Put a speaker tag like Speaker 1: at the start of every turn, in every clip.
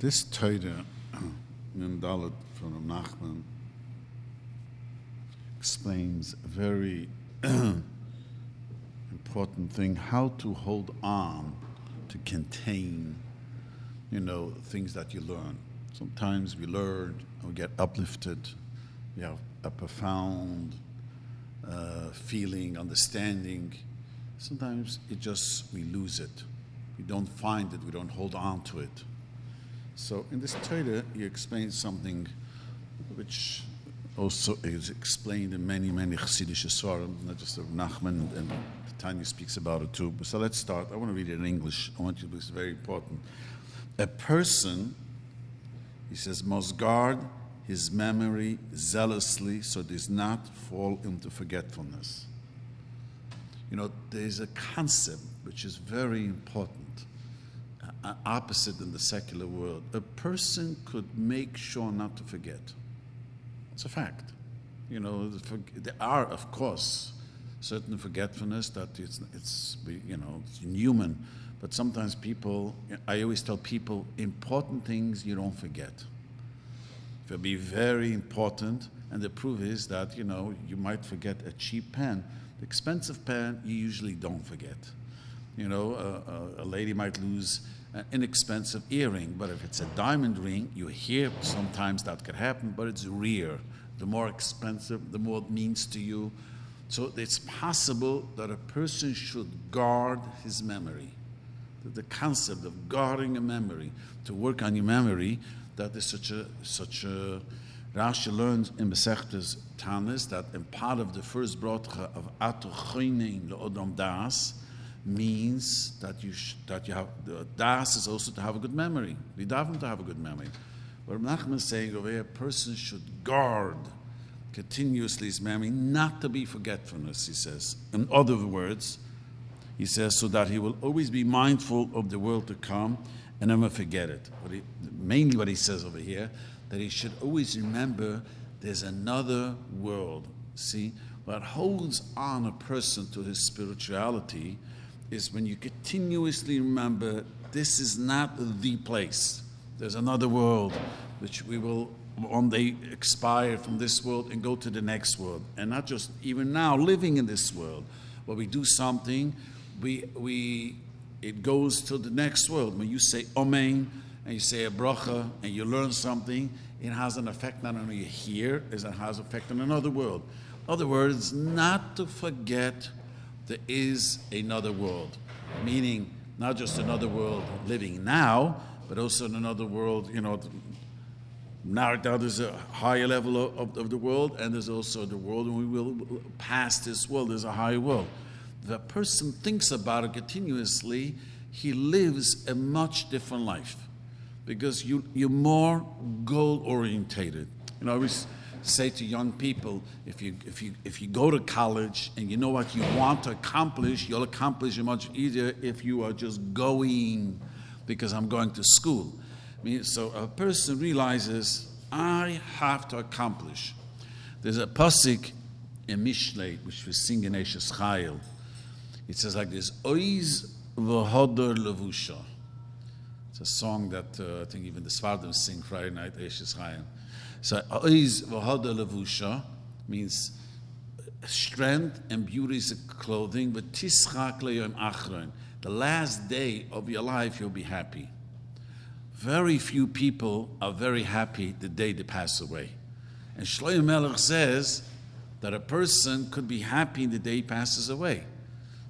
Speaker 1: This Torah, Mem from Nachman, explains a very important thing how to hold on to contain, you know, things that you learn. Sometimes we learn we get uplifted, we have a profound uh, feeling, understanding. Sometimes it just, we lose it. We don't find it, we don't hold on to it. So in this Torah, he explains something which also is explained in many, many Chassidish Svarim, not just of Nachman, and Tanya speaks about it too. So let's start. I want to read it in English. I want you to, it's very important. A person, he says, must guard his memory zealously so it does not fall into forgetfulness. You know, there's a concept which is very important, opposite in the secular world. A person could make sure not to forget. It's a fact. You know, there are, of course, certain forgetfulness that it's, it's you know, it's inhuman. But sometimes people, I always tell people, important things you don't forget. It will be very important, and the proof is that, you know, you might forget a cheap pen. The expensive pen, you usually don't forget. You know, a, a, a lady might lose an inexpensive earring, but if it's a diamond ring, you hear sometimes that could happen, but it's rare. The more expensive, the more it means to you. So it's possible that a person should guard his memory. The concept of guarding a memory, to work on your memory, that is such a such a Rashi learns in Masechtas Tanis that in part of the first bracha of Atu Choinin Odom Das means that you sh- that you have the Das is also to have a good memory. We daven to have a good memory. But Nachman is saying over here, a person should guard continuously his memory, not to be forgetfulness, he says. In other words, he says, so that he will always be mindful of the world to come and never forget it. He, mainly what he says over here, that he should always remember there's another world. See, what holds on a person to his spirituality is when you continuously remember this is not the place. There's another world which we will one day expire from this world and go to the next world. And not just even now living in this world, where we do something, we, we, it goes to the next world. When you say Amen and you say a bracha and you learn something, it has an effect not only here, it has an effect in another world. In other words, not to forget there is another world, meaning not just another world living now, but also another world, you know, now, now there's a higher level of, of, the world, and there's also the world, and we will pass this world. There's a higher world. The person thinks about it continuously, he lives a much different life because you, you're more goal orientated. You know, I always say to young people if you, if, you, if you go to college and you know what you want to accomplish, you'll accomplish it much easier if you are just going because I'm going to school I mean, so a person realizes, I have to accomplish. There's a pasuk in Mishlei, which we sing in Eshes Chayil. It says like this, Oiz v'hodor levusha. It's a song that uh, I think even the Sfardim sing Friday night, Eshes Chayil. So Oiz v'hodor levusha means strength and beauty is clothing, but tischak le'yom achron. The last day of your life, you'll be happy very few people are very happy the day they pass away. And Shlomo Melech says that a person could be happy the day he passes away.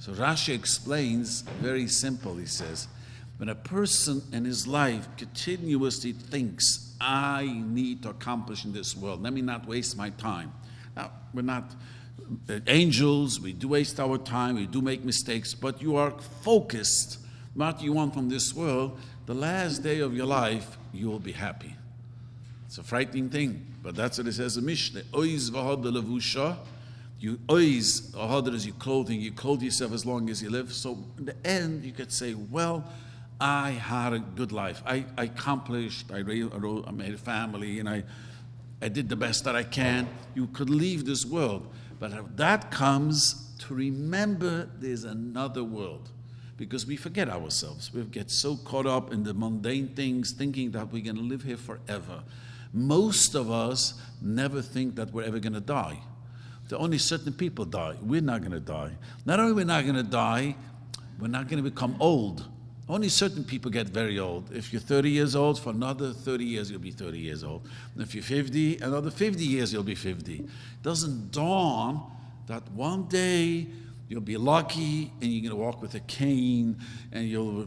Speaker 1: So Rashi explains very simple. He says, when a person in his life continuously thinks, I need to accomplish in this world, let me not waste my time. Now, we're not uh, angels, we do waste our time, we do make mistakes, but you are focused what you want from this world, the last day of your life, you will be happy. It's a frightening thing, but that's what it says in Mishnah. Oiz levusha. You oiz, is your clothing. You clothe yourself as long as you live. So in the end, you could say, well, I had a good life. I, I accomplished, I, wrote, I made a family, and I, I did the best that I can. You could leave this world. But that comes to remember there's another world. because we forget ourselves. We get so caught up in the mundane things, thinking that we're going to live here forever. Most of us never think that we're ever going to die. The only certain people die. We're not going to die. Not only we're not going to die, we're not going to become old. Only certain people get very old. If you're 30 years old, for another 30 years, you'll be 30 years old. And if you're 50, another 50 years, you'll be 50. It doesn't dawn that one day you'll be lucky and you're going to walk with a cane and you'll,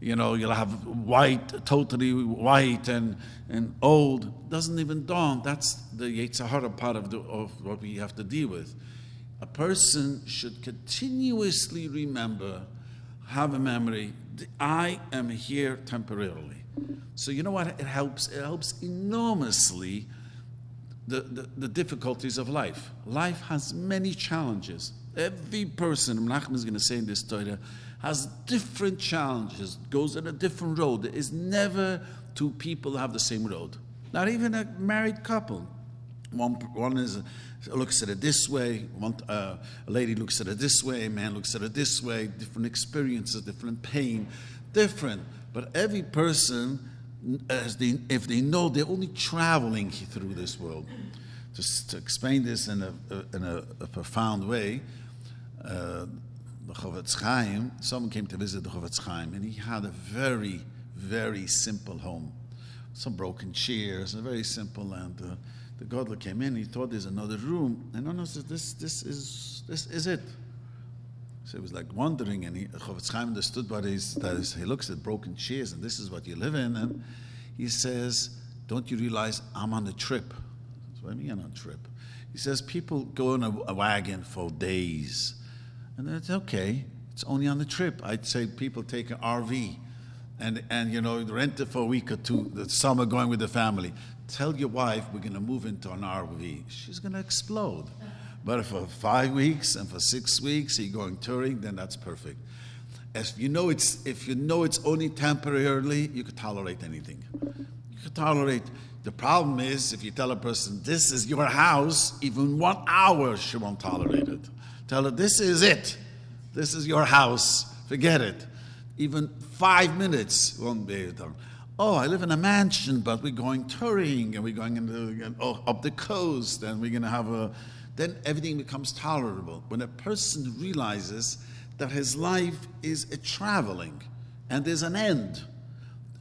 Speaker 1: you know, you'll have white, totally white and, and old. It doesn't even dawn. That's the Yetzer Hara part of, the, of what we have to deal with. A person should continuously remember, have a memory, I am here temporarily. So you know what? It helps. It helps enormously the, the, the difficulties of life. Life has many challenges. Every person, Menachem is going to say in this Torah, has different challenges, goes on a different road. There is never two people have the same road. Not even a married couple. One, one is looks at it this way, one, uh, a lady looks at it this way, a man looks at it this way, different experiences, different pain, different. But every person, as they, if they know they're only traveling through this world, just to explain this in a, in a, a profound way, uh, the Chofetz Chaim, someone came to visit the Chofetz Chaim, and he had a very, very simple home. Some broken chairs, a very simple, and uh, the Godler came in, he thought there's another room. And no, no, says, this, this, is, this is it. So he was like wondering, and he, Chofetz Chaim understood what he's, that is, he looks at broken chairs, and this is what you live in. And he says, Don't you realize I'm on a trip? That's what I mean, on a trip. He says, People go in a, a wagon for days. And it's okay, it's only on the trip. I'd say people take an RV and, and you know, rent it for a week or two, the summer going with the family tell your wife we're going to move into an RV, she's going to explode. But for five weeks and for six weeks you're going touring, then that's perfect. If you know it's if you know it's only temporarily, you could tolerate anything. You could tolerate. The problem is if you tell a person this is your house, even one hour she won't tolerate it. Tell her this is it. This is your house. Forget it. Even five minutes won't be able oh, I live in a mansion, but we're going touring and we're going into, oh, up the coast and we're going to have a, then everything becomes tolerable. When a person realizes that his life is a traveling and there's an end,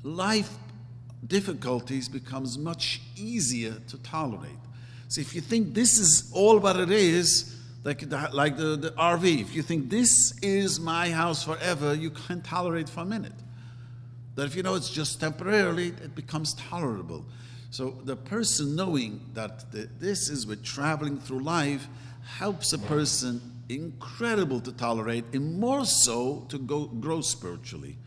Speaker 1: life difficulties becomes much easier to tolerate. So if you think this is all what it is, like the, like the, the RV, if you think this is my house forever, you can't tolerate for a minute that if you know it's just temporarily, it becomes tolerable. So the person knowing that the, this is with traveling through life helps a person incredible to tolerate and more so to go grow spiritually.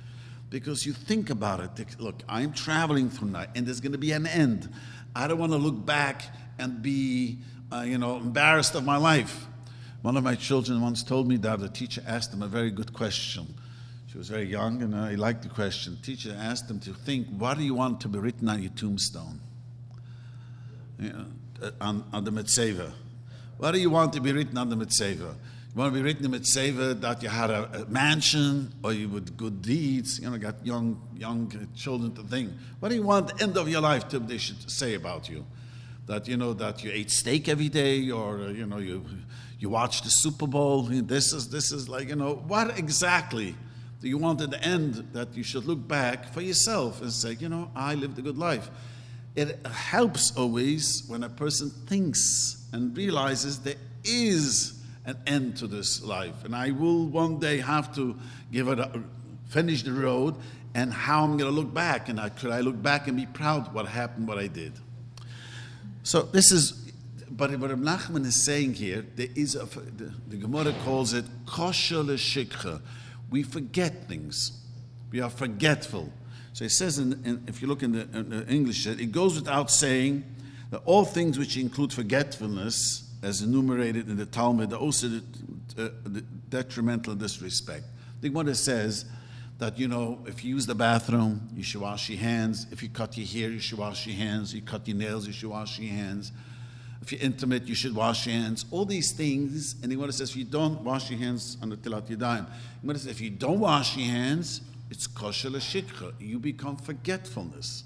Speaker 1: Because you think about it, look, I'm traveling through night and there's going to be an end. I don't want to look back and be, uh, you know, embarrassed of my life. One of my children once told me that the teacher asked him a very good question. She was very young, and I liked the question. The teacher asked them to think, what do you want to be written on your tombstone? Uh, on, on the Mitzvah. What do you want to be written on the Mitzvah? You want to be written in Mitzvah that you had a, a, mansion or you with good deeds, you know, got young young children to think. What do you want the end of your life to, they should say about you? That, you know, that you ate steak every day or, uh, you know, you, you watched the Super Bowl. This is, this is like, you know, what exactly you want at the end that you should look back for yourself and say, you know, I lived a good life. It helps always when a person thinks and realizes there is an end to this life. And I will one day have to give it a, finish the road and how I'm going to look back. And I, could I look back and be proud what happened, what I did. So this is, but what Nachman is saying here, there is a, the, the Gemara calls it kosher l'shikha we forget things. We are forgetful. So it says, in, in, if you look in the, in the, English, it goes without saying that all things which include forgetfulness, as enumerated in the Talmud, are also uh, detrimental in this respect. The Gemara says that, you know, if you use the bathroom, you should wash your hands. If you cut your hair, you should wash your hands. You cut your nails, you should wash your hands. If you're intimate, you should wash your hands. All these things. And the Gemara says, if you don't wash your hands on the tilat yadayim, says, if you don't wash your hands, it's kosher l'shikha. You become forgetfulness.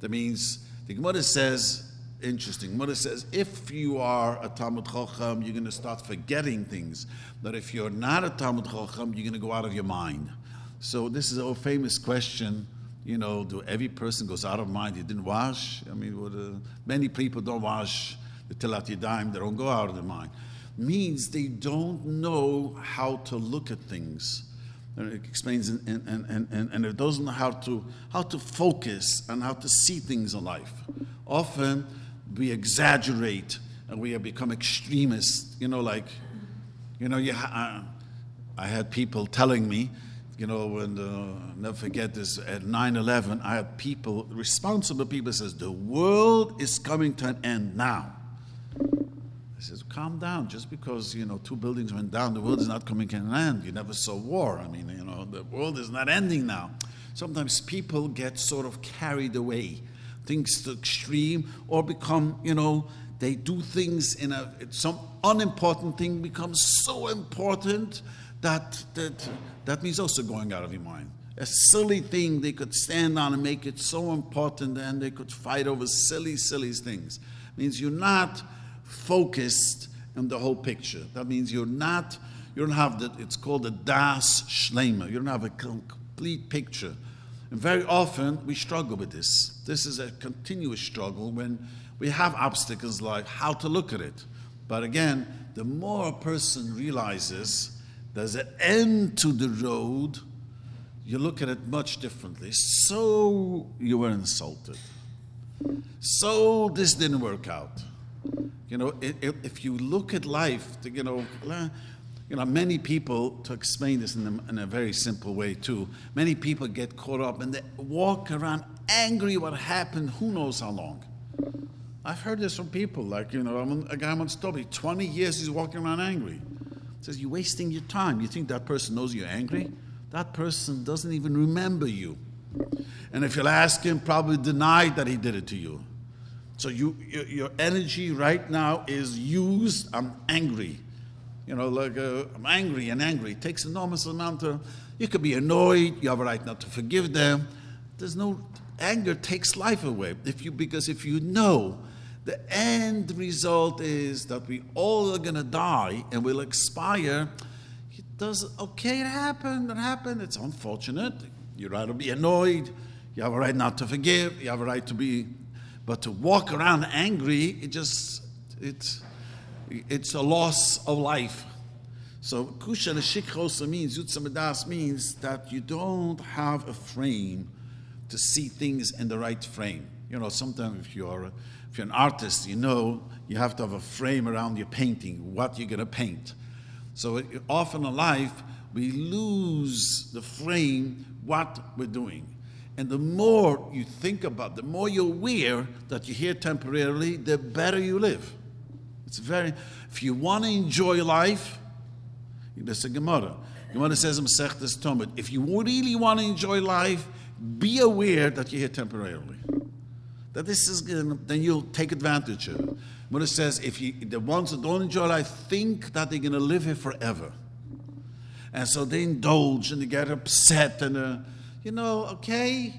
Speaker 1: That means the Gemara says, interesting. Gemara says, if you are a Talmud Chacham, you're going to start forgetting things. But if you're not a Talmud Chacham, you're going to go out of your mind. So this is a famous question you know, do every person goes out of mind? He didn't wash. I mean, uh, many people don't wash the tilat yadayim. They don't go out of their mind. Means they don't know how to look at things. And it explains, and, and, and, and, and it doesn't know how to how to focus and how to see things in life. Often we exaggerate and we have become extremists. You know, like, you know, you ha- I had people telling me you know, uh, never forget this at 9 11, I had people, responsible people, says, The world is coming to an end now. Says, Calm down. Just because, you know, two buildings went down, the world is not coming to an end. You never saw war. I mean, you know, the world is not ending now. Sometimes people get sort of carried away, things to extreme, or become, you know, they do things in a, some unimportant thing becomes so important that, that, that means also going out of your mind. A silly thing they could stand on and make it so important, and they could fight over silly, silly things. It means you're not focused on the whole picture. That means you're not, you don't have the, it's called a das shlema. You don't have a complete picture. And very often we struggle with this. This is a continuous struggle when we have obstacles like how to look at it. But again, the more a person realizes there's an end to the road, you look at it much differently. So you were insulted. So this didn't work out. You know, if you look at life, you know, you know, many people, to explain this in a, in a, very simple way too, many people get caught up and they walk around angry what happened who knows how long. I've heard this from people, like, you know, a guy once told me, 20 years he's walking around angry He says, You're wasting your time. You think that person knows you're angry? That person doesn't even remember you. And if you'll ask him, probably deny that he did it to you. So you, your, energy right now is used. I'm angry. You know, like uh, I'm angry and angry. It takes enormous amount of. You could be annoyed. You have a right not to forgive them. There's no anger takes life away. If you because if you know the end result is that we all are to die and we'll expire. It does, okay, it happened, it happened, it's unfortunate. You're right to be annoyed, you have a right not to forgive, you have a right to be, but to walk around angry, it just, it's, it's a loss of life. So kusha shikhosa means, yutzamadas means that you don't have a frame to see things in the right frame. You know, sometimes if you're if you're an artist, you know you have to have a frame around your painting, what you're going to paint. So often in life, we lose the frame, what we're doing. And the more you think about, the more you're aware that you're here temporarily, the better you live. It's very, if you want to enjoy life, there's a Gemara. Gemara says in Masechtas Tomid, if you really want to enjoy life, be aware that you're here temporarily that this is then you'll take advantage of it. It says, if you, the ones that don't enjoy life think that they're going to live here forever. And so they indulge and they get upset and, uh, you know, okay,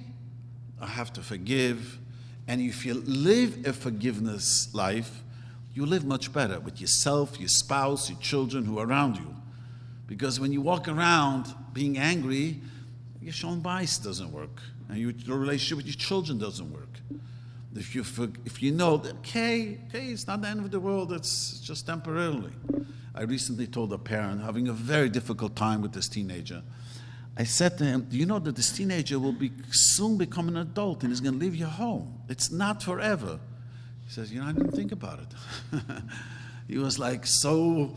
Speaker 1: I have to forgive. And if you live a forgiveness life, you live much better with yourself, your spouse, your children who are around you. Because when you walk around being angry, your shalom bayis doesn't work. And your relationship with your children doesn't work if you, if you know that, okay, okay, it's not the end of the world, it's just temporarily. I recently told a parent having a very difficult time with this teenager. I said to him, Do you know that this teenager will be soon become an adult and he's going to leave your home? It's not forever. He says, You know, I didn't think about it. he was like so,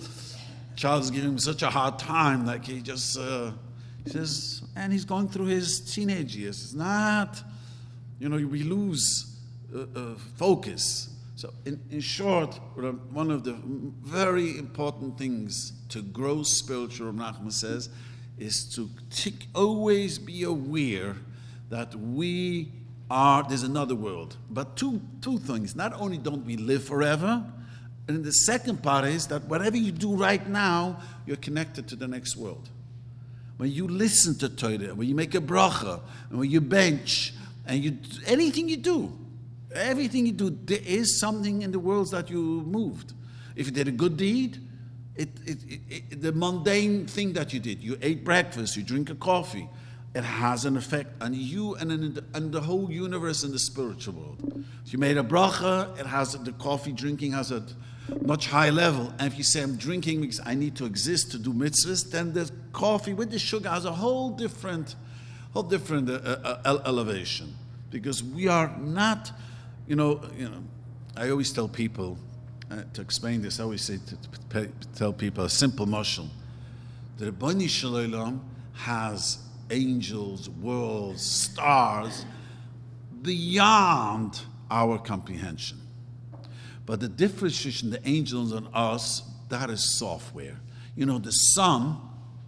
Speaker 1: Charles giving him such a hard time, like he just, uh, he says, and he's going through his teenage years. It's not, you know, we lose uh, uh, focus. So, in, in short, one of the very important things to grow spiritual, Nachman says, is to always be aware that we are, there's another world. But two, two things. Not only don't we live forever, And the second part is that whatever you do right now, you're connected to the next world. When you listen to Torah, when you make a bracha, and when you bench, and you anything you do, everything you do, there is something in the world that you moved. If you did a good deed, it, it, it, the mundane thing that you did, you ate breakfast, you drink a coffee, it has an effect on you and in and the whole universe in the spiritual world. If you made a bracha, it has the coffee drinking has a much higher level. And if you say I'm drinking because I need to exist to do mitzvahs, then the coffee with the sugar has a whole different, whole different uh, uh, uh elevation. Because we are not, you know, you know. I always tell people uh, to explain this. I always say to, to tell people a simple mushal. The Ribono Shel Olam has angels, worlds, stars beyond our comprehension. But the difference between the angels and us, that is software. You know, the sun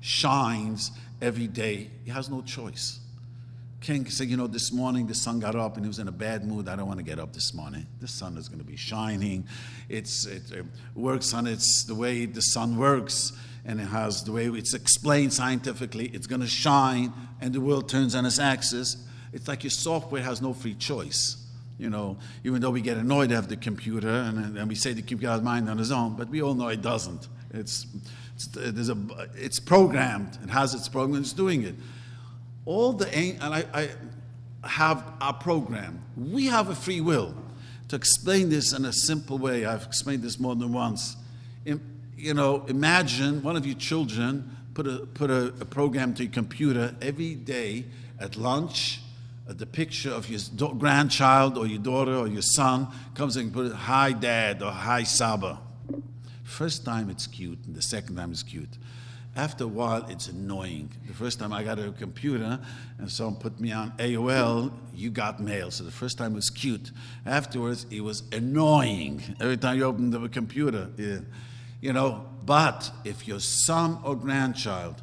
Speaker 1: shines every day, he has no choice. King said, You know, this morning the sun got up and he was in a bad mood. I don't want to get up this morning. The sun is going to be shining. It's, it, it works on its the way the sun works and it has the way it's explained scientifically. It's going to shine and the world turns on its axis. It's like your software has no free choice. You know, even though we get annoyed at the computer and, and we say the computer has mind on its own, but we all know it doesn't. It's, it's, a, it's programmed. It has its program. It's doing it. All the and I, I have our program. We have a free will. To explain this in a simple way, I've explained this more than once. You know, imagine one of your children put a put a, a program to your computer every day at lunch the picture of your grandchild or your daughter or your son comes and put hi dad or hi saba first time it's cute and the second time it's cute after a while it's annoying the first time i got a computer and someone put me on aol you got mail so the first time was cute afterwards it was annoying every time you opened the computer yeah. you know but if your son or grandchild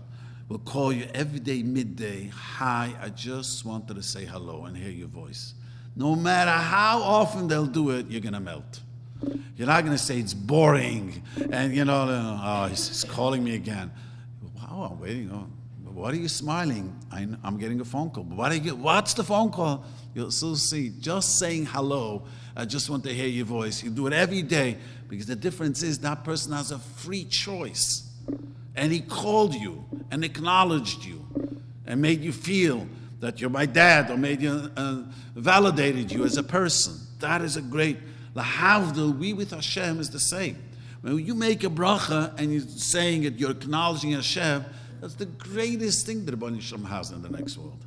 Speaker 1: will call you every day, midday. Hi, I just wanted to say hello and hear your voice. No matter how often they'll do it, you're going to melt. You're not going to say it's boring and, you know, oh, he's, he's calling me again. Wow, I'm waiting. Oh, what are you smiling? I, am getting a phone call. What you, what's the phone call? You'll still see. Just saying hello. I just want to hear your voice. You do it every day because the difference is that person has a free choice and he called you and acknowledged you and made you feel that you're my dad or made you uh, validated you as a person. That is a great lahavdil. We with Hashem is the same. When you make a bracha and you're saying it, you're acknowledging Hashem. That's the greatest thing that Rabbi Shalom has in the next world.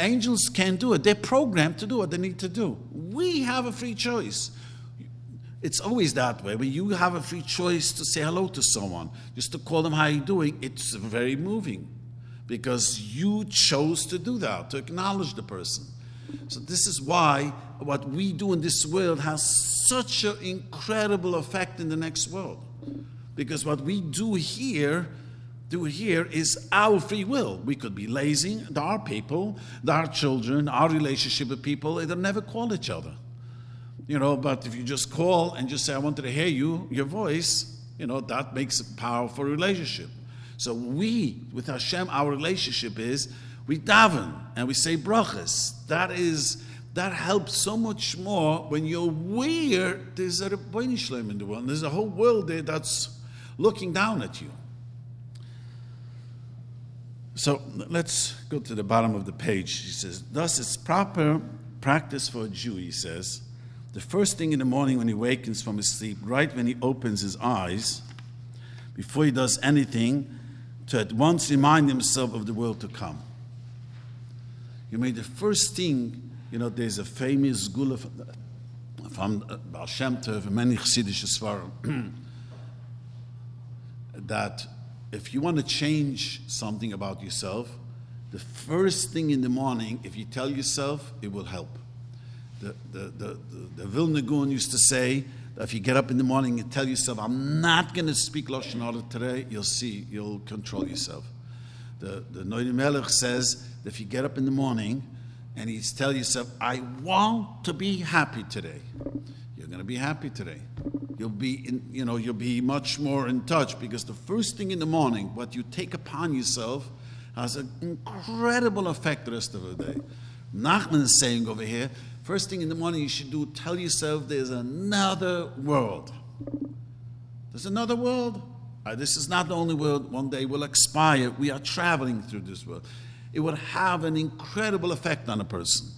Speaker 1: Angels can't do it. They're programmed to do what they need to do. We have a free choice. It's always that way. When you have a free choice to say hello to someone, just to call them how you doing, it's very moving because you chose to do that, to acknowledge the person. So this is why what we do in this world has such an incredible effect in the next world. Because what we do here, do here is our free will. We could be lazy. There are people, there are children, our relationship with people, they'll never call each other you know, but if you just call and just say, I wanted to hear you, your voice, you know, that makes a powerful relationship. So we, with Hashem, our relationship is we daven and we say brachas. That is that helps so much more when you're aware there's a Ribono Shel Olam in the world. There's a whole world there that's looking down at you. So let's go to the bottom of the page. He says, Thus it's proper practice for a Jew, he says, the first thing in the morning when he wakens from his sleep, right when he opens his eyes, before he does anything, to at once remind himself of the world to come. You made the first thing, you know, there's a famous gula from uh, Baal Shem Tov many Chassidish that if you want to change something about yourself, the first thing in the morning, if you tell yourself, it will help the, the, the, the, Vilna Gaon used to say that if you get up in the morning and tell yourself, I'm not going to speak Lashon Hara today, you'll see, you'll control yourself. The, the Noam Elimelech says that if you get up in the morning and you tell yourself, I want to be happy today, you're going to be happy today. you'll be, in, you know, you'll be much more in touch because the first thing in the morning, what you take upon yourself, has an incredible effect the rest of the day. Nachman is saying over here, first thing in the morning you should do, tell yourself there's another world. There's another world. Uh, this is not the only world. One day will expire. We are traveling through this world. It would have an incredible effect on a person.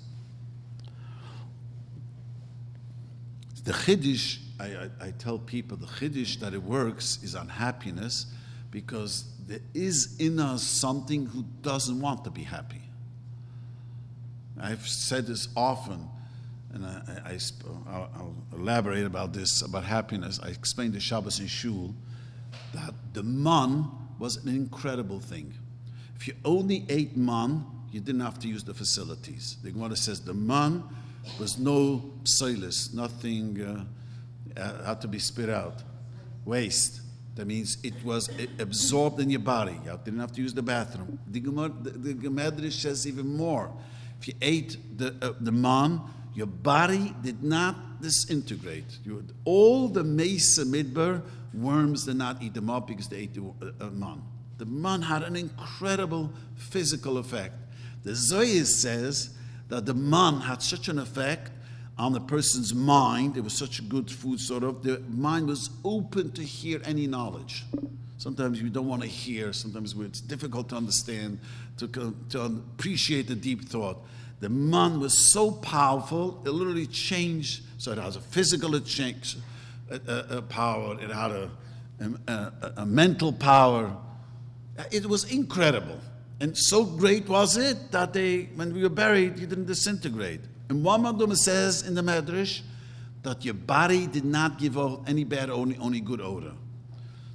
Speaker 1: The Chiddush, I, I, I tell people, the Chiddush that it works is on happiness because there is in us something who doesn't want to be happy. I've said this often, and I, will elaborate about this about happiness. I explained to Shabbos in Shul that the man was an incredible thing. If you only ate man, you didn't have to use the facilities. The Gemara says the man was no silas, nothing uh, uh, had to be spit out, waste. That means it was absorbed in your body. You didn't have to use the bathroom. The Gemara, the, the Medrash says even more. If you ate the, uh, the man, your body did not disintegrate. You, all the Mesa Midbar worms did not eat them up because they ate the uh, uh, man. The man had an incredible physical effect. The Zohar says that the man had such an effect on the person's mind. It was such a good food, sort of. The mind was open to hear any knowledge. Sometimes we don't want to hear, sometimes it's difficult to understand, to, to appreciate the deep thought. The man was so powerful, it literally changed. So it has a physical change, a, a, power, it had a, a, a mental power. It was incredible. And so great was it that they, when we were buried, he didn't disintegrate. And one of them says in the Medrash that your body did not give out any bad, only, only good odor.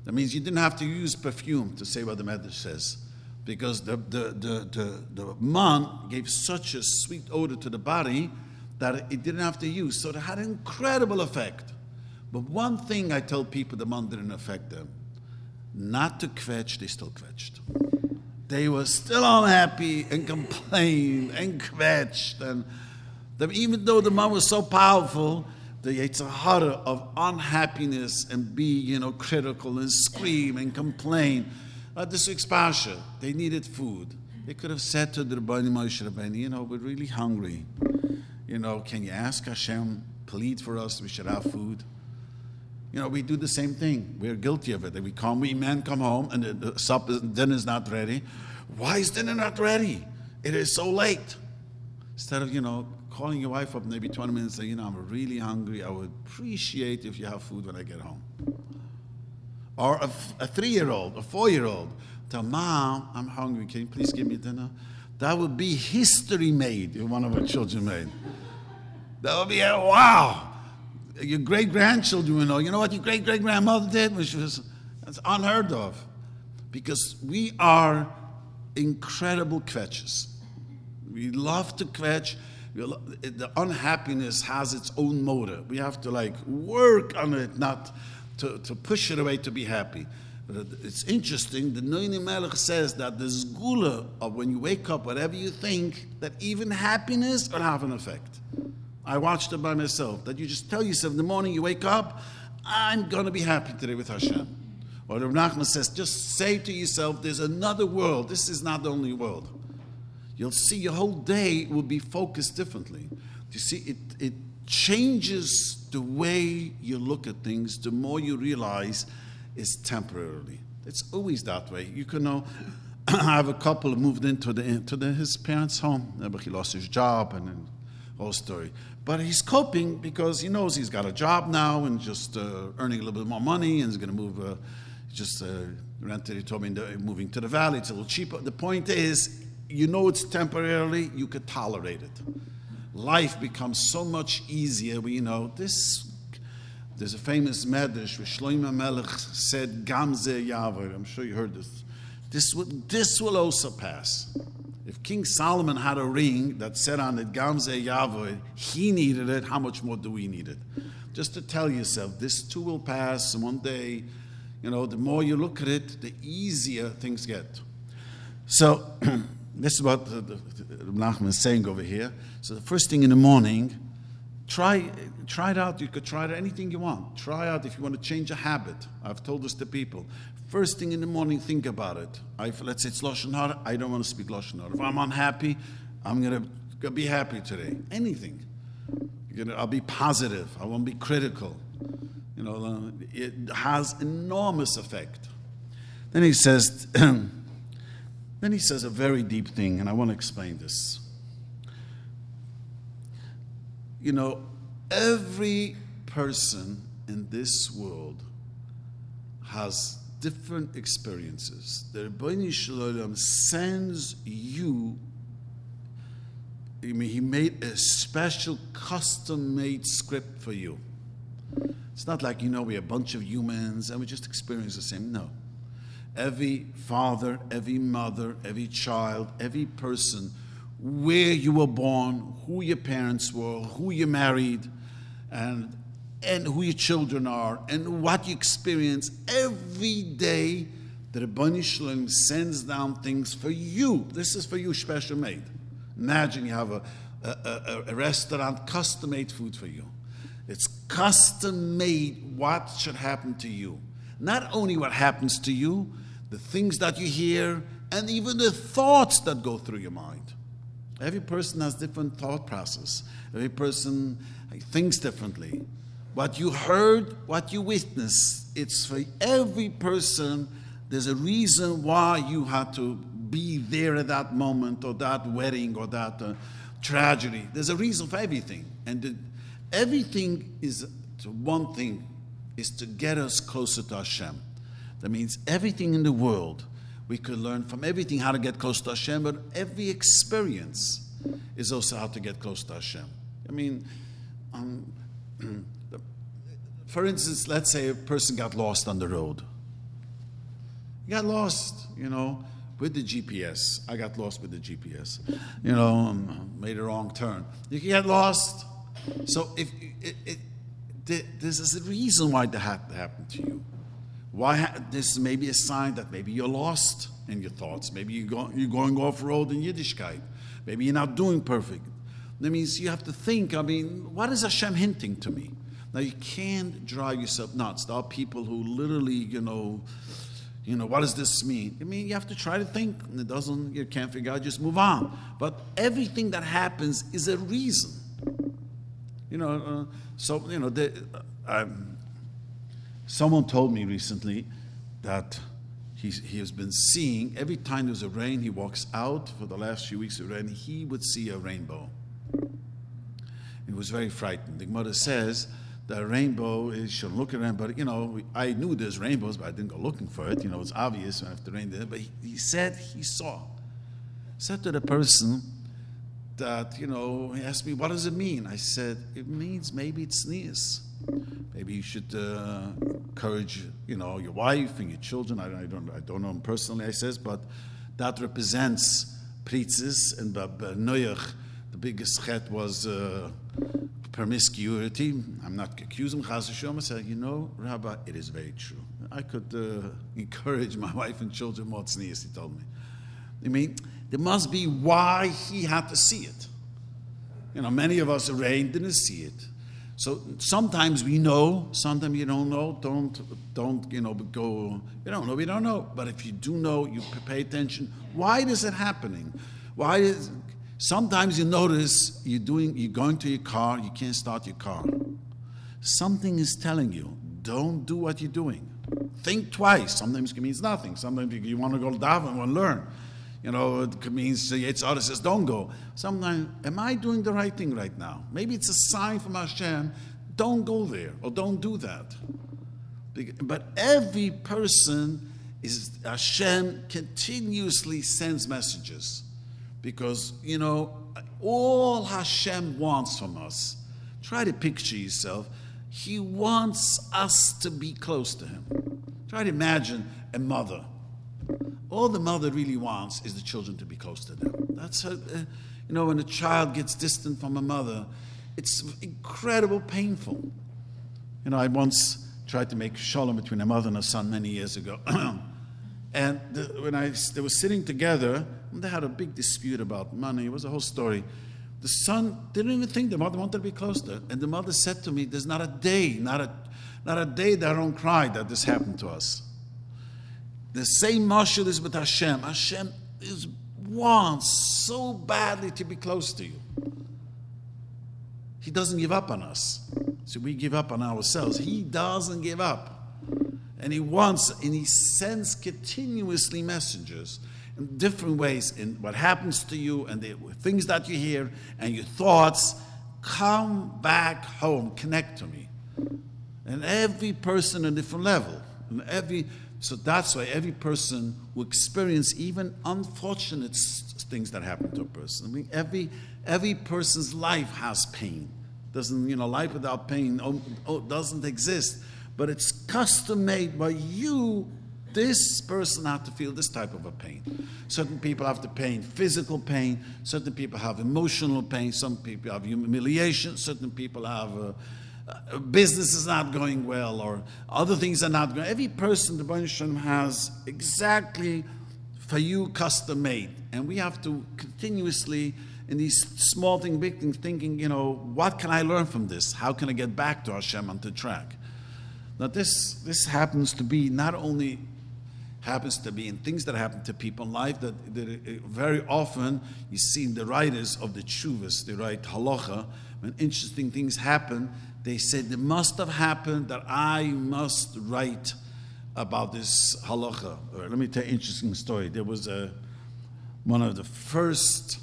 Speaker 1: That means you didn't have to use perfume to say what the Medrash says. Because the, the, the, the, the man gave such a sweet odor to the body that it didn't have to use. So it had an incredible effect. But one thing I tell people the man didn't affect them not to kvetch, they still kvetched they were still unhappy and complained and kvetched. And the, even though the mom was so powerful, the Yetzer Hara of unhappiness and be, you know, critical and scream and complain. Uh, this week's Pasha, they needed food. They could have said to the Rabbi Moshe Rabbeinu, you know, we're really hungry. You know, can you ask Hashem, plead for us, we should have food? You know, we do the same thing. We're guilty of it. We come, we men come home, and the, the supper, is not ready. Why is dinner not ready? It is so late. Instead of, you know, calling your wife up maybe 20 minutes and saying, you know, I'm really hungry. I would appreciate if you have food when I get home. Or a, a three year old, a four year old, tell mom, I'm hungry. Can you please give me dinner? That would be history made if one of our children made. That would be a wow your great grandchildren will know. You know what your great great grandmother did, which was that's unheard of, because we are incredible kvetches. We love to kvetch. The unhappiness has its own motor. We have to like work on it, not to, to push it away to be happy. But it's interesting. The Noam Elimelech says that the zgula of when you wake up, whatever you think, that even happiness will have an effect. I watched it by myself. That you just tell yourself in the morning you wake up, I'm going to be happy today with Hashem. Or the Nachman says, just say to yourself, there's another world. This is not the only world. You'll see your whole day will be focused differently. You see, it, it changes the way you look at things the more you realize it's temporarily. It's always that way. You can know, I have a couple moved into the, into the, his parents' home, he lost his job and whole story. But he's coping because he knows he's got a job now and just uh, earning a little bit more money and he's going to move. Uh, just uh, rented. He told me moving to the valley. It's a little cheaper. The point is, you know it's temporarily. You could tolerate it. Life becomes so much easier. We you know this. There's a famous medrash where Shlomo Melech said, "Gam Zeh Ya'avor." I'm sure you heard this. This will, this will also pass. If King Solomon had a ring that said on it Gamze Yavoid, he needed it, how much more do we need it? Just to tell yourself, this too will pass, and one day, you know, the more you look at it, the easier things get. So, this is what the, Nachman is saying over here. So, the first thing in the morning, Try, try it out. You could try it anything you want. Try out if you want to change a habit. I've told this to people. First thing in the morning, think about it. Let's say it's Lashon Hara. I don't want to speak Lashon Hara. If I'm unhappy, I'm going to be happy today. Anything. You I'll be positive. I won't be critical. You know, uh, it has enormous effect. Then he says, then he says a very deep thing, and I want to explain this. You know, every person in this world has different experiences. The Ribono Shel Olam sends you. I mean, he made a special, custom-made script for you. It's not like you know we're a bunch of humans and we just experience the same. No, every father, every mother, every child, every person where you were born, who your parents were, who you married, and, and who your children are, and what you experience every day. The Ribono Shel Olam sends down things for you. This is for you, special made. Imagine you have a, a, a, a restaurant, custom made food for you. It's custom made what should happen to you. Not only what happens to you, the things that you hear, and even the thoughts that go through your mind. Every person has different thought process. Every person thinks differently. What you heard, what you witnessed, it's for every person. There's a reason why you had to be there at that moment, or that wedding, or that uh, tragedy. There's a reason for everything, and the, everything is one thing is to get us closer to Hashem. That means everything in the world we could learn from everything how to get close to Hashem, but every experience is also how to get close to Hashem. I mean, um, for instance, let's say a person got lost on the road. He got lost, you know, with the GPS. I got lost with the GPS, you know, um, made a wrong turn. You can get lost. So if it, it, it, this is a reason why that happened to you. Why ha- this may be a sign that maybe you're lost in your thoughts. Maybe you're, go- you're going off road in Yiddishkeit. Maybe you're not doing perfect. That means you have to think. I mean, what is Hashem hinting to me? Now you can't drive yourself nuts. There are people who literally, you know, you know, what does this mean? I mean, you have to try to think. And it doesn't, you can't figure out, just move on. But everything that happens is a reason. You know, uh, so, you know, the, uh, Someone told me recently that he's, he has been seeing every time there's a rain, he walks out for the last few weeks of rain, he would see a rainbow. He was very frightened. The mother says a rainbow is, should look at rainbow. You know, I knew there's rainbows, but I didn't go looking for it. You know, it's obvious after rain there. But he, he said he saw. Said to the person that, you know, he asked me, what does it mean? I said, it means maybe it's tznius. Maybe you should uh, encourage, you know, your wife and your children. I, I, don't, I don't know him personally, I says, but that represents pritzes and Noach. The biggest threat was uh, promiscuity. I'm not accusing Chazashom. I said, you know, Rabbi, it is very true. I could uh, encourage my wife and children more tznius, he told me. I mean, there must be why he had to see it. You know, many of us arraigned didn't see it. So sometimes we know, sometimes you don't know. Don't don't you know go. You don't know. We don't know. But if you do know, you pay attention. Why is it happening? Why is? Sometimes you notice you're doing. You're going to your car. You can't start your car. Something is telling you, don't do what you're doing. Think twice. Sometimes it means nothing. Sometimes you, want to go to daven and learn. You know, it means it's Yetzer Hara says, don't go. Sometimes, am I doing the right thing right now? Maybe it's a sign from Hashem, don't go there or don't do that. But every person is, Hashem continuously sends messages because, you know, all Hashem wants from us. Try to picture yourself. He wants us to be close to Him. Try to imagine a mother all the mother really wants is the children to be close to them. That's her, uh, you know, when a child gets distant from a mother, it's incredible painful. You know, I once tried to make shalom between a mother and a son many years ago. and the, when I, they were sitting together, they had a big dispute about money. It was a whole story. The son didn't even think the mother wanted to be close to her. And the mother said to me, There's not a day, not a, not a day that I don't cry that this happened to us. The same mashal is with Hashem. Hashem is wants so badly to be close to you. He doesn't give up on us. So we give up on ourselves. He doesn't give up. And he wants, and he sends continuously messages in different ways in what happens to you and the things that you hear and your thoughts. Come back home, connect to me. And every person a different level. And every so that's why every person will experience even unfortunate things that happen to a person. I mean, every every person's life has pain. Doesn't you know life without pain oh, oh, doesn't exist. But it's custom made by you. This person had to feel this type of a pain. Certain people have the pain, physical pain. Certain people have emotional pain. Some people have humiliation. Certain people have. Uh, uh, business is not going well or other things are not going. Every person, the Baruch has exactly for you custom made, and we have to continuously in these small things, big things, thinking, you know, what can I learn from this? How can I get back to Hashem on the track? Now, this this happens to be not only happens to be in things that happen to people in life that, that very often you see in the writers of the chuvas, they write halacha, when interesting things happen, they said it must have happened that I must write about this halacha. Right, let me tell you an interesting story. There was a one of the first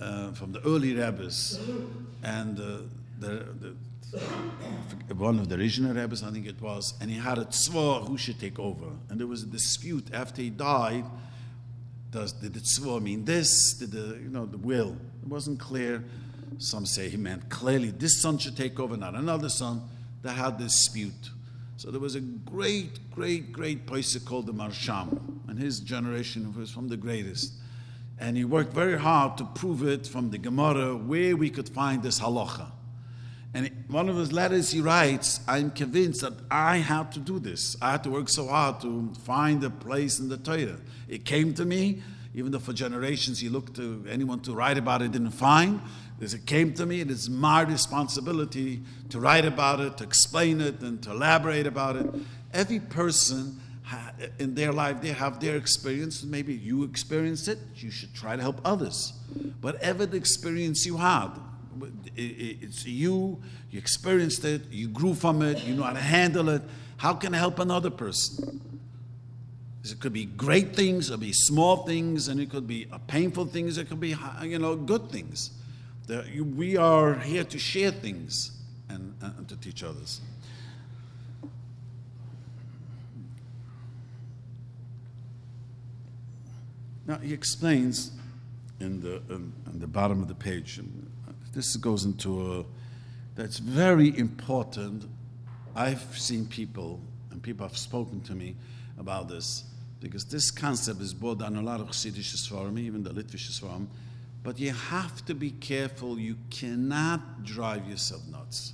Speaker 1: uh, from the early rabbis, and uh, the, the, one of the original rabbis, I think it was, and he had a tzvah who should take over. And there was a dispute after he died. Does did the tzvah mean this? Did the you know the will? It wasn't clear. Some say he meant clearly this son should take over, not another son. They had dispute. So there was a great, great, great person called the Maharsham, and his generation was from the greatest. And he worked very hard to prove it from the Gemara where we could find this halacha. And one of his letters he writes, I'm convinced that I had to do this. I had to work so hard to find a place in the Torah. It came to me, even though for generations he looked to anyone to write about it, didn't find. It came to me, it is my responsibility to write about it, to explain it, and to elaborate about it. Every person in their life, they have their experience. Maybe you experienced it, you should try to help others. Whatever the experience you had, it's you, you experienced it, you grew from it, you know how to handle it. How can I help another person? It could be great things, it could be small things, and it could be painful things, it could be you know good things. We are here to share things and, and to teach others. Now, he explains in the, um, in the bottom of the page, this goes into a, that's very important. I've seen people, and people have spoken to me about this, because this concept is brought down a lot of Chassidish Sfarim, even the Litvish Sfarim, but you have to be careful. You cannot drive yourself nuts.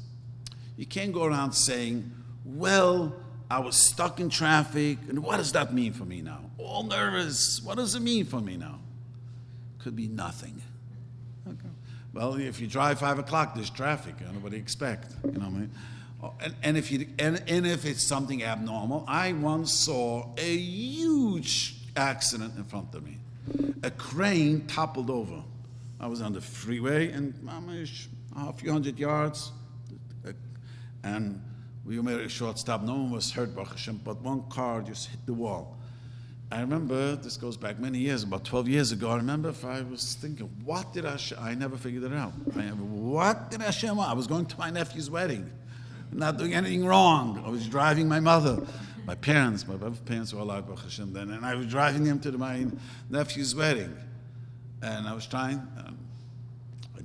Speaker 1: You can't go around saying, well, I was stuck in traffic, and what does that mean for me now? All nervous. What does it mean for me now? Could be nothing. Okay. Well, if you drive five o'clock, there's traffic. You know, what do you expect? You know what I mean? Oh, and, and if you and, and if it's something abnormal, I once saw a huge accident in front of me. A crane toppled over. I was on the freeway and a few hundred yards, and we made a short stop. No one was hurt, but one car just hit the wall. I remember, this goes back many years, about 12 years ago. I remember if I was thinking, what did Hashem, I never figured it out. I, what did Hashem? I was going to my nephew's wedding, not doing anything wrong. I was driving my mother, my parents, my parents were alive, Hashem then, and I was driving them to my nephew's wedding. And I was trying, um,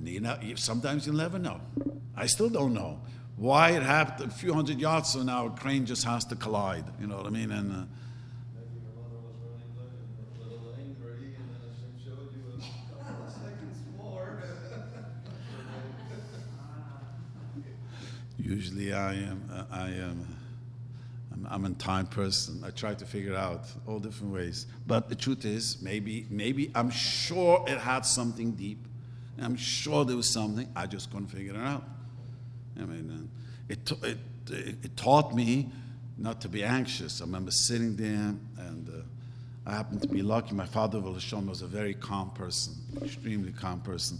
Speaker 1: you know, sometimes you'll never know. I still don't know why it happened a few hundred yards so now a crane just has to collide. You know what I mean? And uh, Usually I am, uh, I am, I'm a time person. I try to figure out all different ways. But the truth is, maybe, maybe I'm sure it had something deep. I'm sure there was something. I just couldn't figure it out. I mean, uh, it, it, it taught me not to be anxious. I remember sitting there, and uh, I happened to be lucky. My father, was a very calm person, extremely calm person.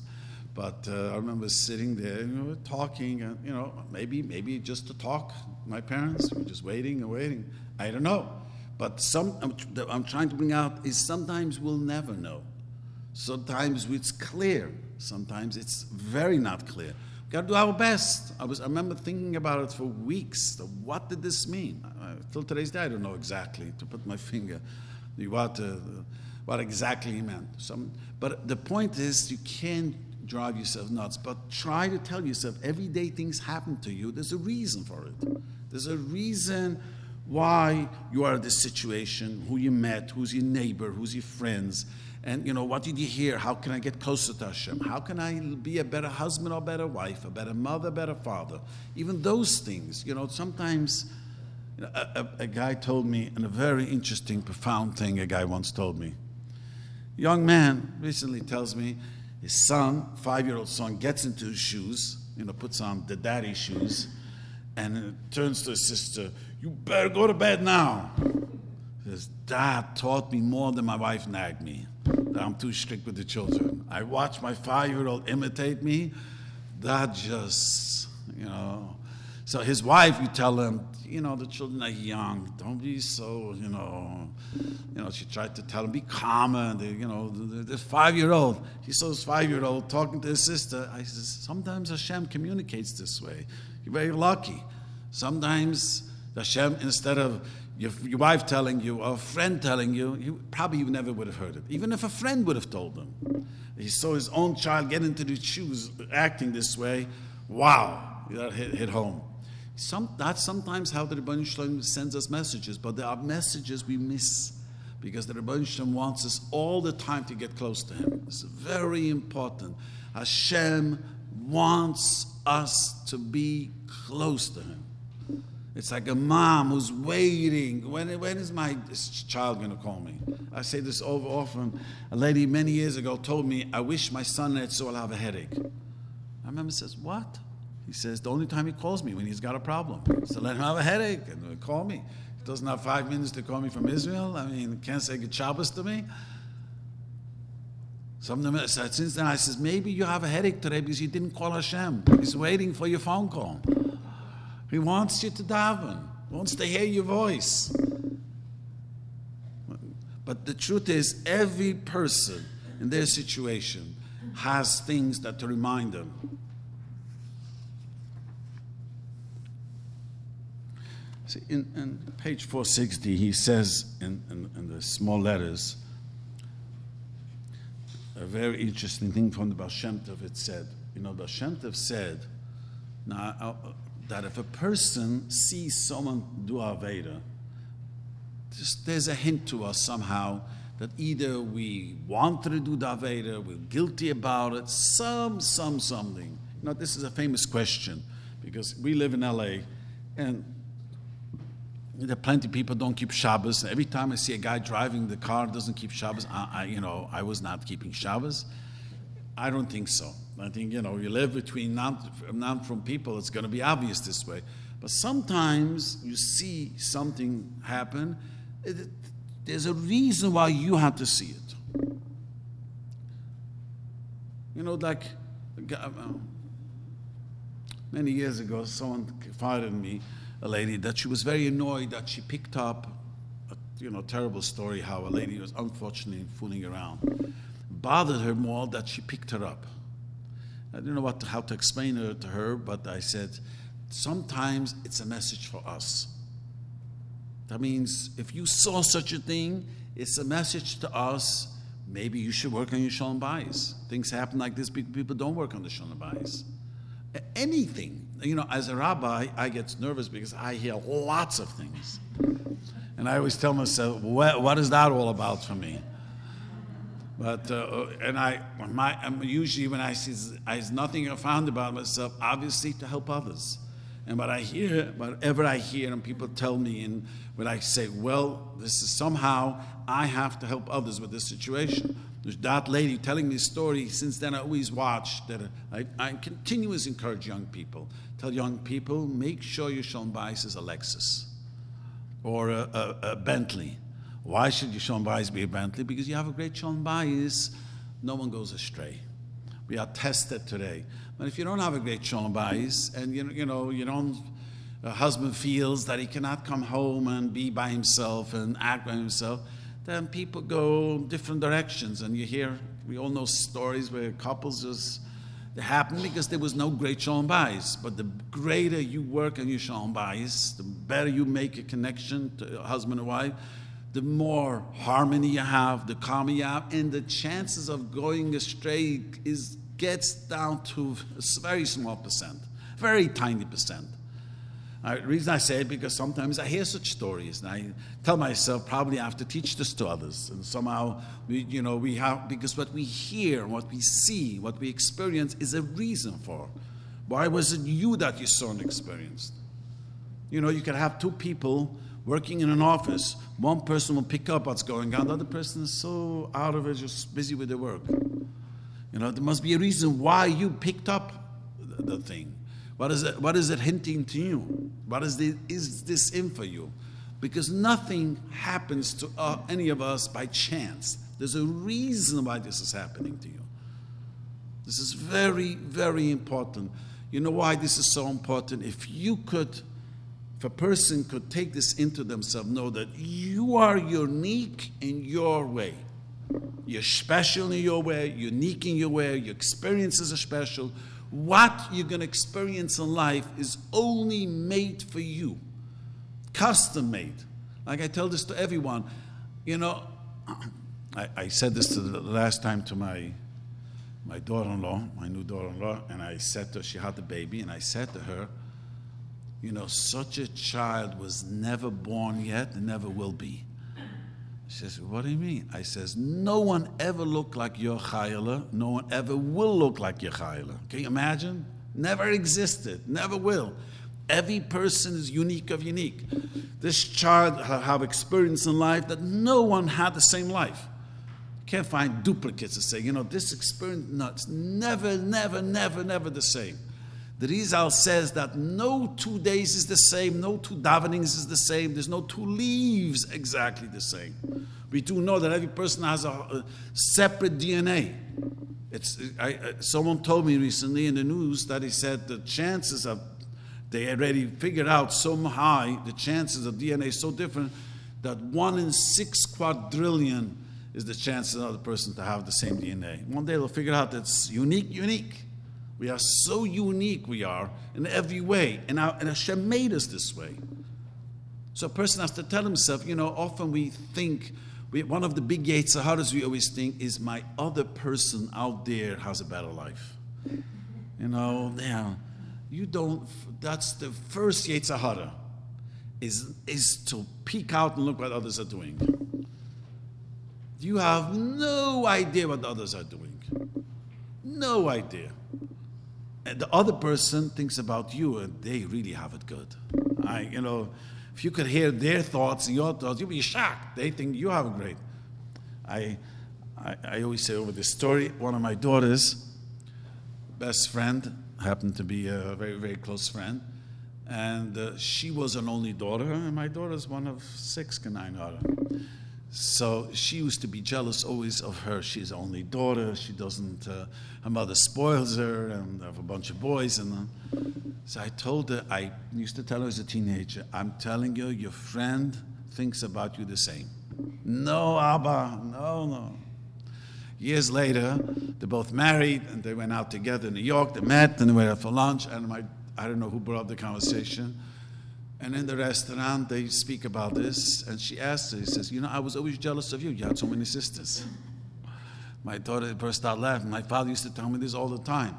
Speaker 1: But uh, I remember sitting there, talking, and you know, maybe maybe just to talk. My parents were just waiting and waiting. I don't know. But some I'm, I'm trying to bring out is sometimes we'll never know. Sometimes it's clear. Sometimes it's very not clear. We got to do our best. I was I remember thinking about it for weeks. What did this mean? Uh, till today's day, I don't know exactly to put my finger. What uh, what exactly he meant. Some, but the point is, you can't drive yourself nuts, but try to tell yourself every day things happen to you. There's a reason for it. There's a reason why you are in this situation, who you met, who's your neighbor, who's your friends, and you know what did you hear? How can I get closer to Hashem? How can I be a better husband or better wife, a better mother, better father? Even those things, you know, sometimes. You know, a, a, a guy told me, and a very interesting, profound thing a guy once told me. Young man recently tells me his son, five year old son, gets into his shoes, you know, puts on the daddy shoes, and turns to his sister, You better go to bed now. He says, Dad taught me more than my wife nagged me. I'm too strict with the children. I watch my five year old imitate me. That just, you know. So his wife, you tell him, you know, the children are young. Don't be so, you know. You know, she tried to tell him, be calmer. The, you know, the five-year-old, he saw his five-year-old talking to his sister. I says, sometimes Hashem communicates this way. You're very lucky. Sometimes Hashem, instead of your, your wife telling you or a friend telling you, you probably you never would have heard it. Even if a friend would have told him. He saw his own child get into the shoes acting this way. Wow, that hit, hit home. Some, that's sometimes how the Ribono Shel Olam sends us messages, but there are messages we miss because the Ribono Shel Olam wants us all the time to get close to Him. It's very important. Hashem wants us to be close to Him. It's like a mom who's waiting. When, when is my child going to call me? I say this over often. A lady many years ago told me, I wish my son at will have a headache. I remember says, What? He says the only time he calls me when he's got a problem. So let him have a headache and call me. He doesn't have five minutes to call me from Israel. I mean, can't say good Shabbos to me. Some of them said, since then I says, maybe you have a headache today because you didn't call Hashem. He's waiting for your phone call. He wants you to daven. Wants to hear your voice. But the truth is, every person in their situation has things that to remind them See, in, in page 460, he says in, in, in, the small letters, a very interesting thing from the Baal Shem Tov. It said, you know, Baal Shem Tov said now, uh, that if a person sees someone do Aveira, just, there's a hint to us somehow that either we wanted to do the Aveira, we're guilty about it, some, some, something. You know, this is a famous question because we live in LA and there are plenty of people don't keep Shabbos. Every time I see a guy driving the car doesn't keep Shabbos, I, I, you know, I was not keeping Shabbos. I don't think so. I think, you know, you live between non, non from people, it's going to be obvious this way. But sometimes you see something happen, it, there's a reason why you have to see it. You know, like uh, many years ago, someone confided in me a lady that she was very annoyed that she picked up a you know terrible story how a lady was unfortunately fooling around. Bothered her more that she picked her up. I don't know what how to explain it to her, but I said, sometimes it's a message for us. That means if you saw such a thing, it's a message to us. Maybe you should work on your shalom bayis. Things happen like this. People don't work on the shalom bayis. Anything you know, as a rabbi, I get nervous because I hear lots of things. And I always tell myself, what, what is that all about for me? But, uh, and I, my, usually when I see, I have nothing I found about myself, obviously to help others. And what I hear, whatever I hear, and people tell me, and when I say, well, this is somehow I have to help others with this situation. There's that lady telling me a story. Since then, I always watch that. I, I continuously encourage young people. Tell young people, make sure your Shalom Bayis is a Lexus or a, a, a Bentley. Why should your Shalom Bayis be a Bentley? Because you have a great Shalom Bayis, no one goes astray. We are tested today. But if you don't have a great shalom bayis, and you, you know, you don't, a husband feels that he cannot come home and be by himself and act by himself, then people go different directions. And you hear, we all know stories where couples just, they happen because there was no great shalom bayis. But the greater you work on your shalom bayis, the better you make a connection to husband and wife, the more harmony you have, the calmer you have, and the chances of going astray is gets down to a very small percent, very tiny percent. The reason I say it because sometimes I hear such stories and I tell myself probably I have to teach this to others. And somehow, we, you know, we have, because what we hear, what we see, what we experience is a reason for. Why was it you that you saw and experienced? You know, you can have two people working in an office. One person will pick up what's going on, the other person is so out of it, just busy with their work. You know, there must be a reason why you picked up the, thing. What is it, what is it hinting to you? What is, the, is this in for you? Because nothing happens to uh, any of us by chance. There's a reason why this is happening to you. This is very, very important. You know why this is so important? If you could, if a person could take this into themselves, know that you are unique in your way. You're special in your way, unique in your way, your experiences are special. What you're going to experience in life is only made for you, custom made. Like I tell this to everyone, you know, I, I said this to the last time to my my daughter-in-law, my new daughter-in-law, and I said to her, she had the baby, and I said to her, you know, such a child was never born yet and never will be. She says, What do you mean? I says, No one ever looked like your chayla. No one ever will look like your chayla. Can you imagine? Never existed, never will. Every person is unique of unique. This child have experience in life that no one had the same life. Can't find duplicates to say, you know, this experience, no, it's never, never, never, never the same. The Arizal says that no two days is the same, no two davenings is the same, there's no two leaves exactly the same. We do know that every person has a, uh, a separate DNA. It's, I, I, someone told me recently in the news that he said the chances of, they already figured out so high, the chances of DNA so different that one in six quadrillion is the chance another person to have the same DNA. One day they'll figure out it's unique, unique. We are so unique, we are, in every way. And, our, and Hashem made us this way. So a person has to tell himself, you know, often we think, we, one of the big yetzer haras we always think is my other person out there has a better life. You know, yeah, you don't, that's the first yetzer hara, is, is to peek out and look what others are doing. You have no idea what others are doing. No idea the other person thinks about you and they really have it good. I, you know, if you could hear their thoughts and your thoughts, you'd be shocked. They think you have great. I, I, I always say over this story, one of my daughters' best friend happened to be a very, very close friend. And uh, she was an only daughter, and my daughter is one of six can nine daughters. So she used to be jealous always of her. She's only daughter. She doesn't. Uh, her mother spoils her, and have a bunch of boys. And uh, so I told her. I used to tell her as a teenager. I'm telling you, your friend thinks about you the same. No, Abba. No, no. Years later, they're both married, and they went out together in New York. They met, and they went out for lunch. And my, I don't know who brought up the conversation and in the restaurant, they speak about this, and she asks he says, You know, I was always jealous of you. You had so many sisters. My daughter burst out laughing. My father used to tell me this all the time.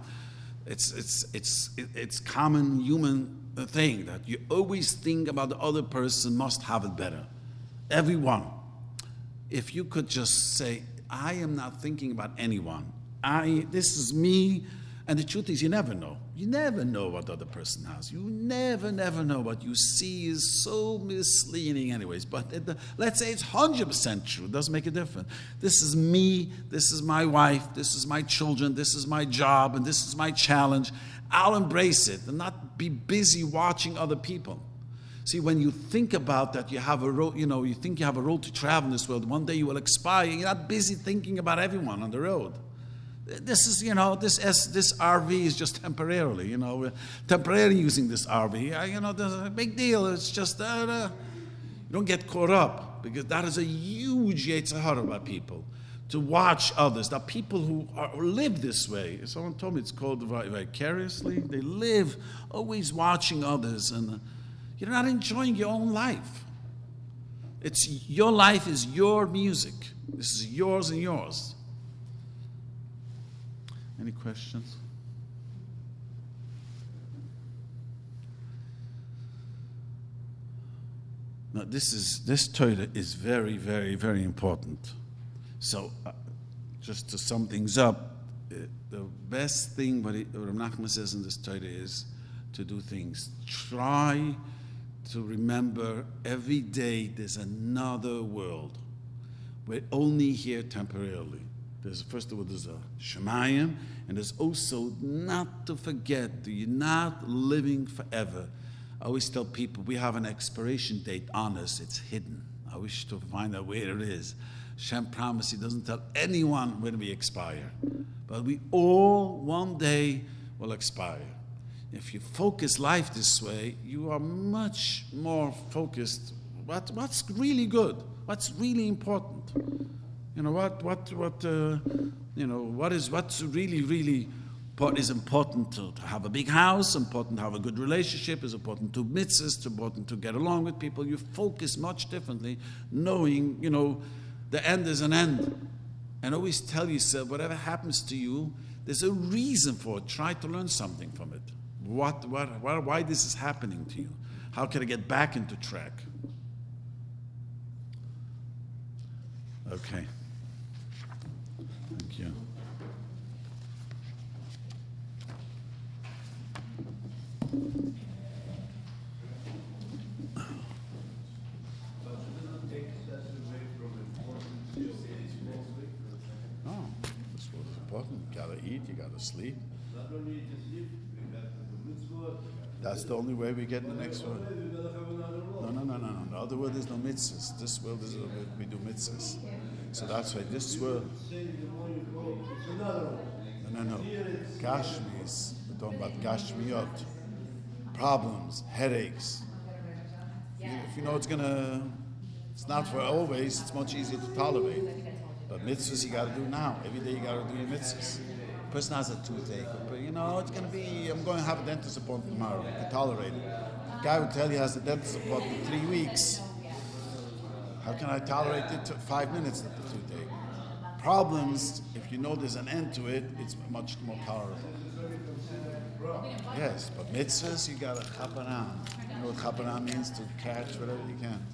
Speaker 1: It's, it's, it's, it's common human thing that you always think about the other person must have it better. Everyone. If you could just say, I am not thinking about anyone. I, this is me, And the truth is, you never know. You never know what the other person has. You never, never know. What you see is so misleading, anyways. But let's say it's 100% true. It doesn't make a difference. This is me. This is my wife. This is my children. This is my job. And this is my challenge. I'll embrace it and not be busy watching other people. See, when you think about that, you have a road, you know, you think you have a road to travel in this world. One day you will expire. You're not busy thinking about everyone on the road. This is, you know, this S, this RV is just temporarily, you know, temporarily using this RV. You know, there's a big deal. It's just uh, you don't get caught up because that is a huge yetzer hara by people to watch others. That people who, are, live this way. Someone told me it's called vicariously. They live always watching others, and uh, you're not enjoying your own life. It's your life is your music. This is yours and yours. Any questions? Now, this is this Torah is very, very, very important. So, uh, just to sum things up, uh, the best thing what, what Nachman says in this Torah is to do things. Try to remember every day there's another world. We're only here temporarily. There's first of all there's a Shemayim, and there's also not to forget that you're not living forever. I always tell people we have an expiration date on us. It's hidden. I wish to find out where it is. Shem promised He doesn't tell anyone when we expire, but we all one day will expire. If you focus life this way, you are much more focused. What, what's really good? What's really important? You know what what what uh, you know what is what's really really what is important to, to, have a big house, important to have a good relationship, is important to mitzvahs, it's important to get along with people. You focus much differently, knowing you know the end is an end, and always tell yourself whatever happens to you, there's a reason for it. Try to learn something from it. What, what, what why this is happening to you? How can I get back into track? Okay. Thank you. Oh, this was important. You gotta eat, you gotta sleep. That's the only way we get in the next world. No, no, no, no, no. The other world is no mitzvahs. This world is we do mitzvahs. So that's why this world. No, no, no. Gashmis. We're talking about Gashmiot. Problems, headaches. If you know it's gonna, it's not for always. It's much easier to tolerate. But mitzvahs you got to do now. Every day you got to do your mitzvahs person has a toothache, but you know, it's to be, I'm going to have a dentist appointment tomorrow. You can tolerate it. The guy would tell you has a dentist appointment in three weeks. How can I tolerate it to five minutes at the toothache? Problems, if you know there's an end to it, it's much more tolerable. Yes, but mitzvahs, you got to chap arein. You know what chap arein means? To catch whatever you can.